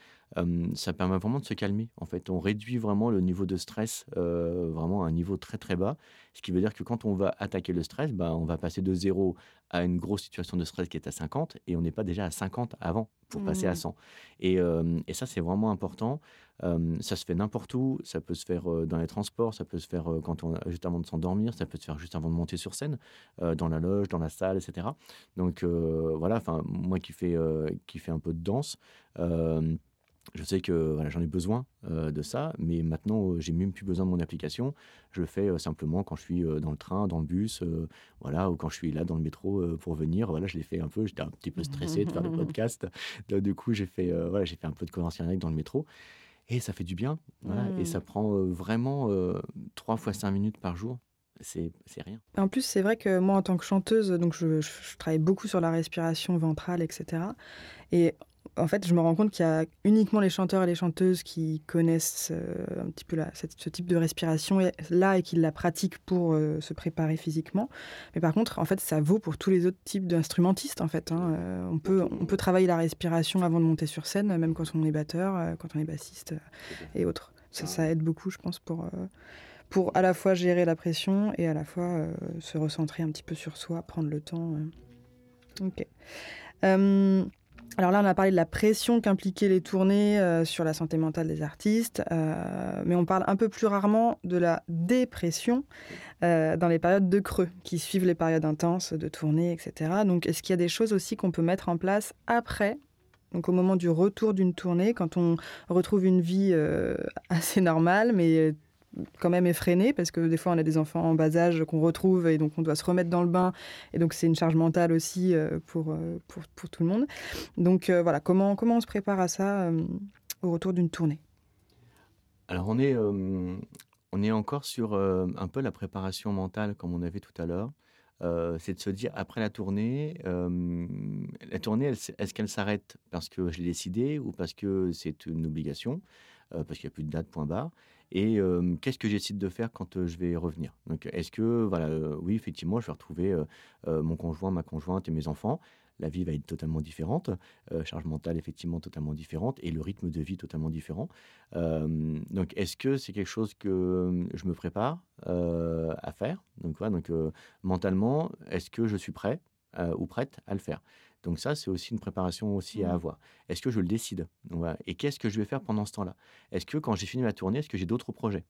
ça permet vraiment de se calmer. En fait, on réduit vraiment le niveau de stress, vraiment à un niveau très très bas. Ce qui veut dire que quand on va attaquer le stress, bah, on va passer de 0 à une grosse situation de stress qui est à 50 et on n'est pas déjà à 50 avant pour passer à 100. Mmh. Et, et ça, c'est vraiment important. Ça se fait n'importe où. Ça peut se faire dans les transports, ça peut se faire quand on juste avant de s'endormir, ça peut se faire juste avant de monter sur scène, dans la loge, dans la salle, etc. Donc voilà, enfin moi qui fais qui fait un peu de danse je sais que voilà, j'en ai besoin de ça, mais maintenant, j'ai même plus besoin de mon application. Je le fais simplement quand je suis dans le train, dans le bus, voilà, ou quand je suis là dans le métro pour venir. Voilà, je l'ai fait un peu. J'étais un petit peu stressé de faire le podcast. du coup, j'ai fait, voilà, j'ai fait un peu de cohérence dans le métro. Et ça fait du bien. Et ça mmh. prend vraiment trois fois cinq minutes par jour c'est rien. En plus, c'est vrai que moi, en tant que chanteuse, donc je, je, travaille beaucoup sur la respiration ventrale, etc. Et en fait, je me rends compte qu'il y a uniquement les chanteurs et les chanteuses qui connaissent euh, un petit peu ce type de respiration là et qui la pratiquent pour euh, se préparer physiquement. Mais par contre, en fait, ça vaut pour tous les autres types d'instrumentistes. En fait, hein. euh, on peut on peut travailler la respiration avant de monter sur scène, même quand on est batteur, quand on est bassiste et autres. Ça, ça, aide beaucoup, je pense, pour pour à la fois gérer la pression et à la fois se recentrer un petit peu sur soi, prendre le temps. Ok. Alors là, on a parlé de la pression qu'impliquaient les tournées euh, sur la santé mentale des artistes, euh, mais on parle un peu plus rarement de la dépression euh, dans les périodes de creux qui suivent les périodes intenses de tournée, etc. Donc, est-ce qu'il y a des choses aussi qu'on peut mettre en place après donc au moment du retour d'une tournée, quand on retrouve une vie assez normale, mais quand même effréné parce que des fois on a des enfants en bas âge qu'on retrouve et donc on doit se remettre dans le bain. Et donc c'est une charge mentale aussi euh, pour, euh, pour, pour, tout le monde. Donc euh, voilà, comment, comment on se prépare à ça au retour d'une tournée? Alors on est, on est encore sur un peu la préparation mentale comme on avait tout à l'heure. c'est de se dire après la tournée, la tournée, est-ce qu'elle s'arrête parce que je l'ai décidé ou parce que c'est une obligation, parce qu'il n'y a plus de date point barre et qu'est-ce que j'essaie de faire quand je vais revenir? Donc, est-ce que, voilà, oui, effectivement, je vais retrouver mon conjoint, ma conjointe et mes enfants. La vie va être totalement différente, charge mentale effectivement totalement différente et le rythme de vie totalement différent. donc, est-ce que c'est quelque chose que je me prépare à faire? Donc, donc mentalement, est-ce que je suis prêt ou prête à le faire? Donc ça, c'est aussi une préparation aussi à mmh. avoir. Est-ce que je le décide? Et qu'est-ce que je vais faire pendant ce temps-là? Est-ce que quand j'ai fini ma tournée, est-ce que j'ai d'autres projets?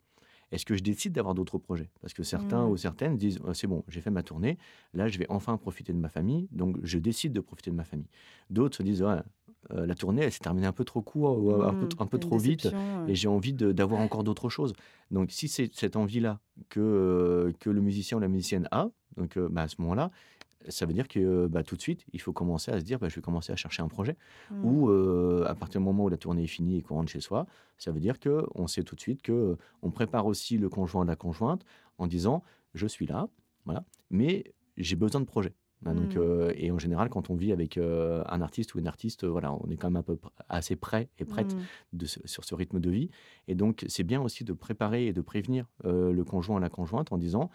Est-ce que je décide d'avoir d'autres projets? Parce que certains mmh. ou certaines disent «Oh, c'est bon, j'ai fait ma tournée, là je vais enfin profiter de ma famille, donc je décide de profiter de ma famille. D'autres se disent euh, la tournée elle s'est terminée un peu trop court ou un peu, mmh. un peu trop vite et j'ai envie d'avoir encore d'autres choses. Donc si c'est cette envie-là que, euh, que le musicien ou la musicienne a, donc euh, bah, à ce moment-là, ça veut dire que bah, tout de suite, il faut commencer à se dire, bah, je vais commencer à chercher un projet. Mmh. Ou euh, à partir du moment où la tournée est finie et qu'on rentre chez soi, ça veut dire que on sait tout de suite que on prépare aussi le conjoint de la conjointe en disant, je suis là, voilà, mais j'ai besoin de projet. Donc, mmh. euh, et en général, quand on vit avec euh, un artiste ou une artiste, voilà, on est quand même un peu assez prêt et prête mmh. de, sur ce rythme de vie. Et donc, c'est bien aussi de préparer et de prévenir le conjoint à la conjointe en disant,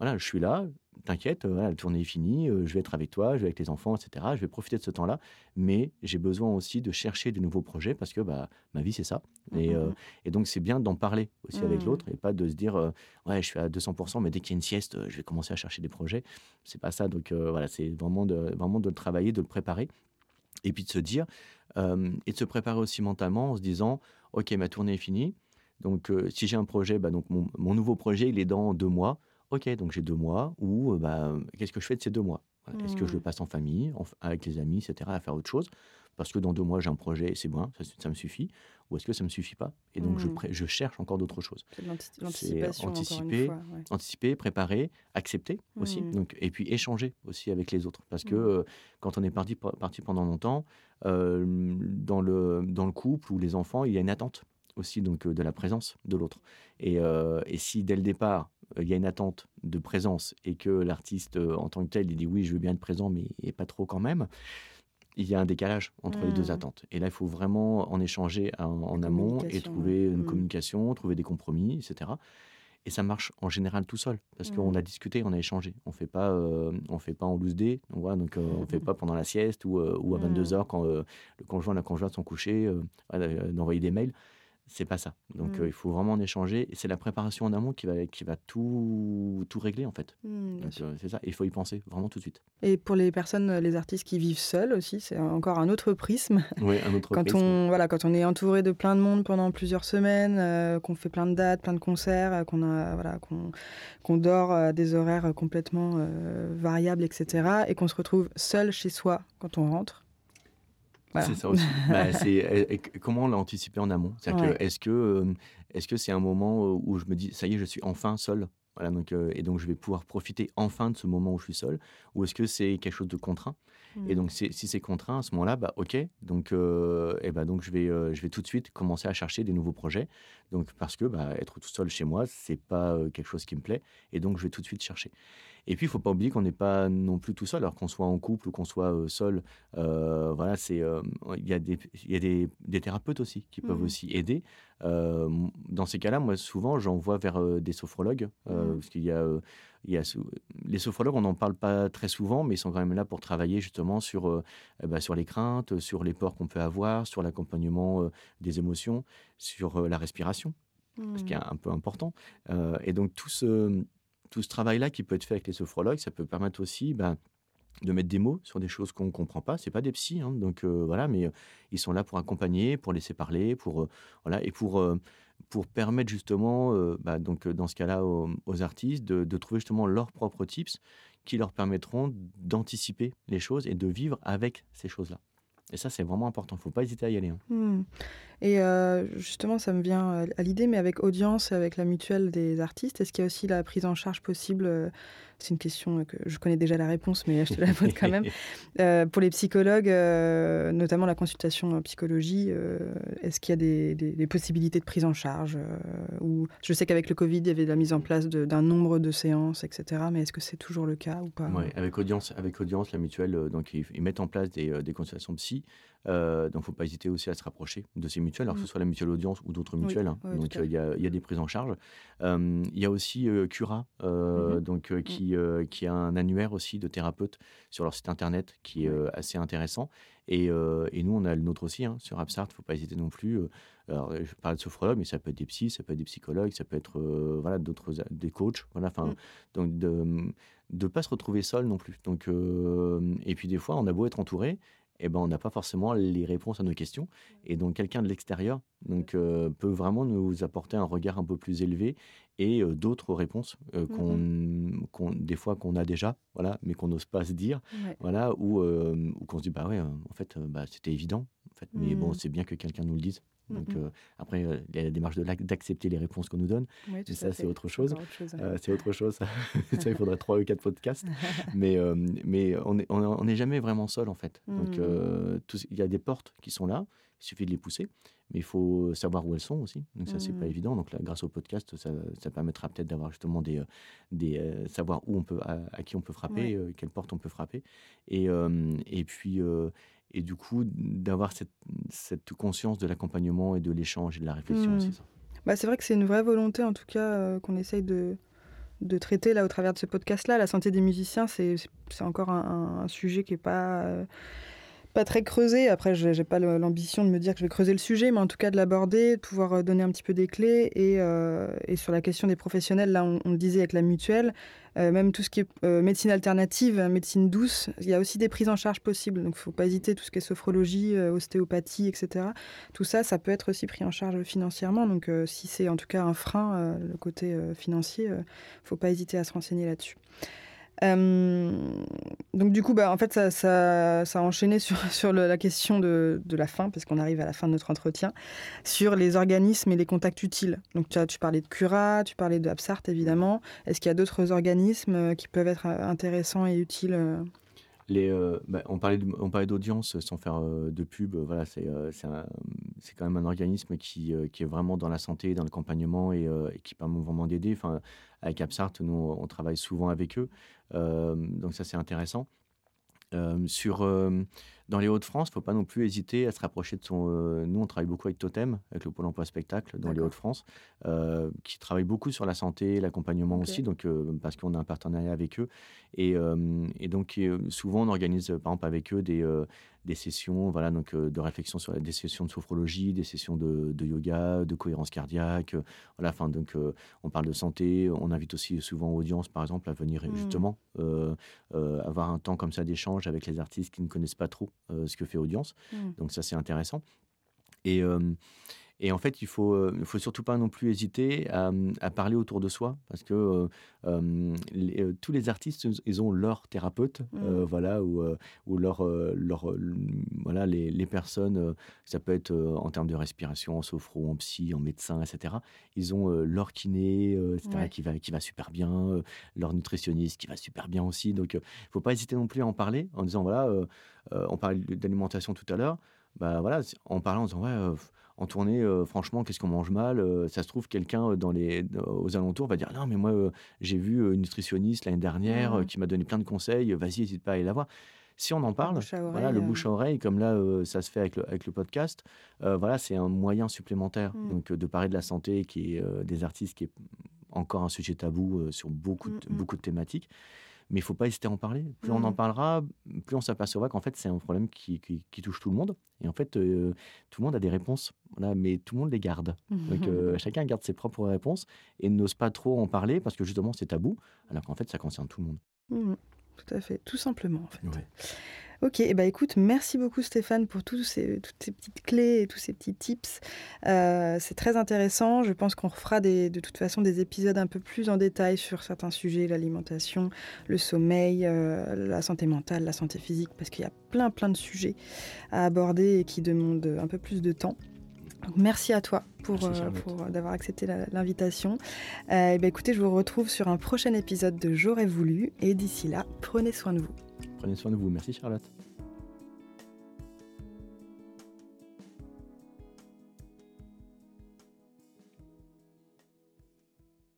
voilà, je suis là, t'inquiète, euh, la tournée est finie, euh, je vais être avec toi, je vais avec les enfants, etc. Je vais profiter de ce temps-là, mais j'ai besoin aussi de chercher de nouveaux projets parce que bah, ma vie, c'est ça. Et, mmh, euh, et, donc, c'est bien d'en parler aussi avec mmh. l'autre et pas de se dire, ouais, je suis à 200%, mais dès qu'il y a une sieste, je vais commencer à chercher des projets. C'est pas ça. Donc, voilà, c'est vraiment de, vraiment de le travailler, de le préparer. Et puis de se dire, et de se préparer aussi mentalement en se disant, OK, ma tournée est finie. Donc, si j'ai un projet, bah, donc mon, mon nouveau projet, il est dans deux mois Ok, donc j'ai deux mois ou bah, qu'est-ce que je fais de ces deux mois? Est-ce que je le mmh. passe en famille, avec les amis, etc., à faire autre chose? Parce que dans deux mois, j'ai un projet, c'est bon, ça, me suffit. Ou est-ce que ça ne me suffit pas? Et donc, je, mmh. je, cherche encore d'autres choses. C'est l'anticipation. Anticiper, anticiper, préparer, accepter aussi. Mmh. Donc, et puis échanger aussi avec les autres. Parce que quand on est parti, parti pendant longtemps, dans, le, dans le couple ou les enfants, il y a une attente aussi donc, de la présence de l'autre. Et, et si dès le départ, il y a une attente de présence et que l'artiste euh, en tant que tel, il dit oui, je veux bien être présent, mais pas trop quand même, il y a un décalage entre les deux mmh. attentes. Et là, il faut vraiment en échanger en, amont et trouver une mmh. communication, trouver des compromis, etc. Et ça marche en général tout seul, parce qu'on mmh. a discuté, on a échangé. On fait pas, on fait pas en loose day, donc voilà, donc on fait pas pendant la sieste ou, ou à 22 h quand le conjoint et la conjointe sont couchés, d'envoyer des mails c'est pas ça. Donc mmh. il faut vraiment en échanger. C'est la préparation en amont qui va, qui va tout, tout régler en fait. Mmh, c'est ça. Il faut y penser vraiment tout de suite. Et pour les personnes, les artistes qui vivent seuls aussi, c'est encore un autre prisme. Oui, un autre quand prisme. On, voilà, quand on est entouré de plein de monde pendant plusieurs semaines, qu'on fait plein de dates, plein de concerts, qu'on a voilà, qu'on dort à des horaires complètement variables, etc. Et qu'on se retrouve seul chez soi quand on rentre. C'est ça aussi. Bah, c'est, comment l'anticiper en amont? Est-ce que euh, est-ce que c'est un moment où je me dis ça y est, je suis enfin seul? Voilà, donc, euh, et donc je vais pouvoir profiter enfin de ce moment où je suis seul? Ou est-ce que c'est quelque chose de contraint? Et mmh. donc si c'est contraint à ce moment-là, bah ok, donc, et bah, donc je, vais, je vais tout de suite commencer à chercher des nouveaux projets. Donc parce que bah, être tout seul chez moi, c'est pas quelque chose qui me plaît, et donc je vais tout de suite chercher. Et puis, il ne faut pas oublier qu'on n'est pas non plus tout seul, alors qu'on soit en couple ou qu'on soit seul. voilà, c'est il y a des il y a des, des, thérapeutes aussi qui peuvent mmh aussi aider. dans ces cas-là, moi, souvent, j'envoie vers des sophrologues mmh parce qu'il y a il y a, les sophrologues, on n'en parle pas très souvent, mais ils sont quand même là pour travailler justement sur, eh ben, sur les craintes, sur les peurs qu'on peut avoir, sur l'accompagnement des émotions, sur la respiration, ce qui est mmh. un peu important. et donc tout ce, tout ce travail-là qui peut être fait avec les sophrologues, ça peut permettre aussi ben, de mettre des mots sur des choses qu'on ne comprend pas. C'est pas des psys, hein, donc euh, voilà, mais euh, ils sont là pour accompagner, pour laisser parler, pour euh, voilà, et pour pour permettre justement, bah, donc dans ce cas-là, aux, artistes de, de, trouver justement leurs propres tips qui leur permettront d'anticiper les choses et de vivre avec ces choses-là. Et ça, c'est vraiment important. Il ne faut pas hésiter à y aller. Hein. Mmh. Et euh, justement, ça me vient euh, à l'idée, mais avec audience, avec la mutuelle des artistes, est-ce qu'il y a aussi la prise en charge possible euh, C'est une question que je connais déjà la réponse, mais je te la pose quand même. pour les psychologues, notamment la consultation en psychologie, est-ce qu'il y a des, des, possibilités de prise en charge ou Je sais qu'avec le Covid, il y avait la mise en place d'un nombre de séances, etc. Mais est-ce que c'est toujours le cas ou pas? Oui, avec audience, avec audience, la mutuelle, donc ils, ils, mettent en place des, des consultations psy. Euh, donc, il ne faut pas hésiter aussi à se rapprocher de ces mutuelles, alors que ce mmh. soit la mutuelle audience ou d'autres mutuelles. Hein. donc, il y, a des prises en charge. Il y a aussi Cura, mmh donc, qui, qui a un annuaire aussi de thérapeutes sur leur site internet qui est assez intéressant. Et, et, nous, on a le nôtre aussi hein, sur Absart, il ne faut pas hésiter non plus. Alors, je parle de sophrologue, mais ça peut être des psys, ça peut être des psychologues, ça peut être voilà, d'autres, des coachs. Voilà, enfin, donc de ne pas se retrouver seul non plus. Donc, et puis des fois, on a beau être entouré, eh ben, on n'a pas forcément les réponses à nos questions. Et donc, quelqu'un de l'extérieur donc, euh, peut vraiment nous apporter un regard un peu plus élevé et euh, d'autres réponses euh, mmh qu'on, des fois qu'on a déjà, voilà, mais qu'on n'ose pas se dire, voilà, ou, qu'on se dit, bah ouais, en fait, bah, c'était évident, en fait, mais bon, mmh. c'est bien que quelqu'un nous le dise. Donc mmh euh, après, euh, il y a la démarche d'accepter les réponses qu'on nous donne. ça, c'est autre chose. Euh, c'est autre chose. ça, il faudrait trois ou quatre podcasts. mais mais on n'est on, jamais vraiment seul, en fait. Donc mmh. il y a des portes qui sont là. Il suffit de les pousser. Mais il faut savoir où elles sont aussi. Donc ça, c'est pas évident. Donc là, grâce au podcast, ça, ça permettra peut-être d'avoir justement des... des savoir où on peut, à, qui on peut frapper, quelle porte on peut frapper. Et, et puis et du coup d'avoir cette, cette, conscience de l'accompagnement et de l'échange et de la réflexion. Mmh. C'est. Bah, vrai que c'est une vraie volonté en tout cas euh, qu'on essaye de, de traiter là au travers de ce podcast-là. La santé des musiciens, c'est encore un, un, sujet qui n'est pas... Euh, pas très creusé. Après, je n'ai pas l'ambition de me dire que je vais creuser le sujet, mais en tout cas de l'aborder, de pouvoir euh, donner un petit peu des clés. Et, euh, et sur la question des professionnels, là, on, le disait avec la mutuelle, euh, même tout ce qui est médecine alternative, médecine douce, il y a aussi des prises en charge possibles. Donc, il ne faut pas hésiter, tout ce qui est sophrologie, ostéopathie, etc. Tout ça, ça peut être aussi pris en charge financièrement. Donc, si c'est en tout cas un frein, le côté financier, il ne faut pas hésiter à se renseigner là-dessus. Euh, donc du coup, bah, en fait, ça, a enchaîné sur, la question de, la fin, parce qu'on arrive à la fin de notre entretien, sur les organismes et les contacts utiles. Donc tu, as, tu parlais de Cura, tu parlais de Absart, évidemment. Est-ce qu'il y a d'autres organismes euh, qui peuvent être euh, intéressants et utiles les, bah, on parlait d'audience sans faire de pub. voilà, c'est c'est quand même un organisme qui, qui, est vraiment dans la santé, dans l'accompagnement et, et, qui permet vraiment d'aider. Enfin, avec Absart, nous, on travaille souvent avec eux. donc ça, c'est intéressant. sur, Dans les Hauts-de-France, il ne faut pas non plus hésiter à se rapprocher de son. nous, on travaille beaucoup avec Totem, avec le Pôle emploi spectacle dans les Hauts-de-France, qui travaille beaucoup sur la santé, l'accompagnement aussi, donc, parce qu'on a un partenariat avec eux. Et, et donc, souvent, on organise, par exemple, avec eux des, des sessions voilà, donc, euh, de réflexion sur des sessions de sophrologie, des sessions de, yoga, de cohérence cardiaque. Euh, voilà, donc, euh, on parle de santé. On invite aussi souvent audience, par exemple, à venir mmh. justement avoir un temps comme ça d'échange avec les artistes qui ne connaissent pas trop ce que fait audience. Mmh. Donc ça, c'est intéressant. Et, et en fait, il faut, euh, il faut surtout pas non plus hésiter à, à parler autour de soi, parce que euh, euh, tous les artistes, ils ont leur thérapeute, mmh. voilà, ou, ou leur, leur, voilà, les, les, personnes, ça peut être en termes de respiration, en sophro, en psy, en médecin, etc. Ils ont leur kiné, etc., qui, va, qui va super bien, leur nutritionniste qui va super bien aussi. Donc, il faut pas hésiter non plus à en parler en disant, voilà, on parlait d'alimentation tout à l'heure, bah voilà, en parlant en disant, ouais en tournée, euh, franchement, qu'est-ce qu'on mange mal euh, Ça se trouve, quelqu'un euh, dans les, aux alentours va dire Non, mais moi, j'ai vu une nutritionniste l'année dernière mmh. qui m'a donné plein de conseils, vas-y, n'hésite pas à aller la voir. Si on en parle, voilà, le bouche à oreille, comme là, ça se fait avec le, avec le podcast, voilà, c'est un moyen supplémentaire mmh. donc, de parler de la santé, qui est des artistes, qui est encore un sujet tabou sur beaucoup, de, mmh, beaucoup de thématiques. Mais il faut pas hésiter à en parler. Plus on en mmh. parlera, plus on s'apercevra qu'en fait, c'est un problème qui, qui, touche tout le monde. Et en fait, euh, tout le monde a des réponses, voilà, mais tout le monde les garde. Donc, euh, chacun garde ses propres réponses et n'ose pas trop en parler parce que justement, c'est tabou, alors qu'en fait, ça concerne tout le monde. Mmh. tout à fait, tout simplement, en fait. Ok, bah écoute, merci beaucoup Stéphane pour tous ces, toutes ces petites clés et tous ces petits tips. Euh, c'est très intéressant. Je pense qu'on refera des, de toute façon des épisodes un peu plus en détail sur certains sujets, l'alimentation, le sommeil, euh, la santé mentale, la santé physique, parce qu'il y a plein plein de sujets à aborder et qui demandent un peu plus de temps. merci à toi pour, euh, pour d'avoir accepté l'invitation. bah écoutez, je vous retrouve sur un prochain épisode de J'aurais voulu et d'ici là, prenez soin de vous. Prenez soin de vous. Merci Charlotte.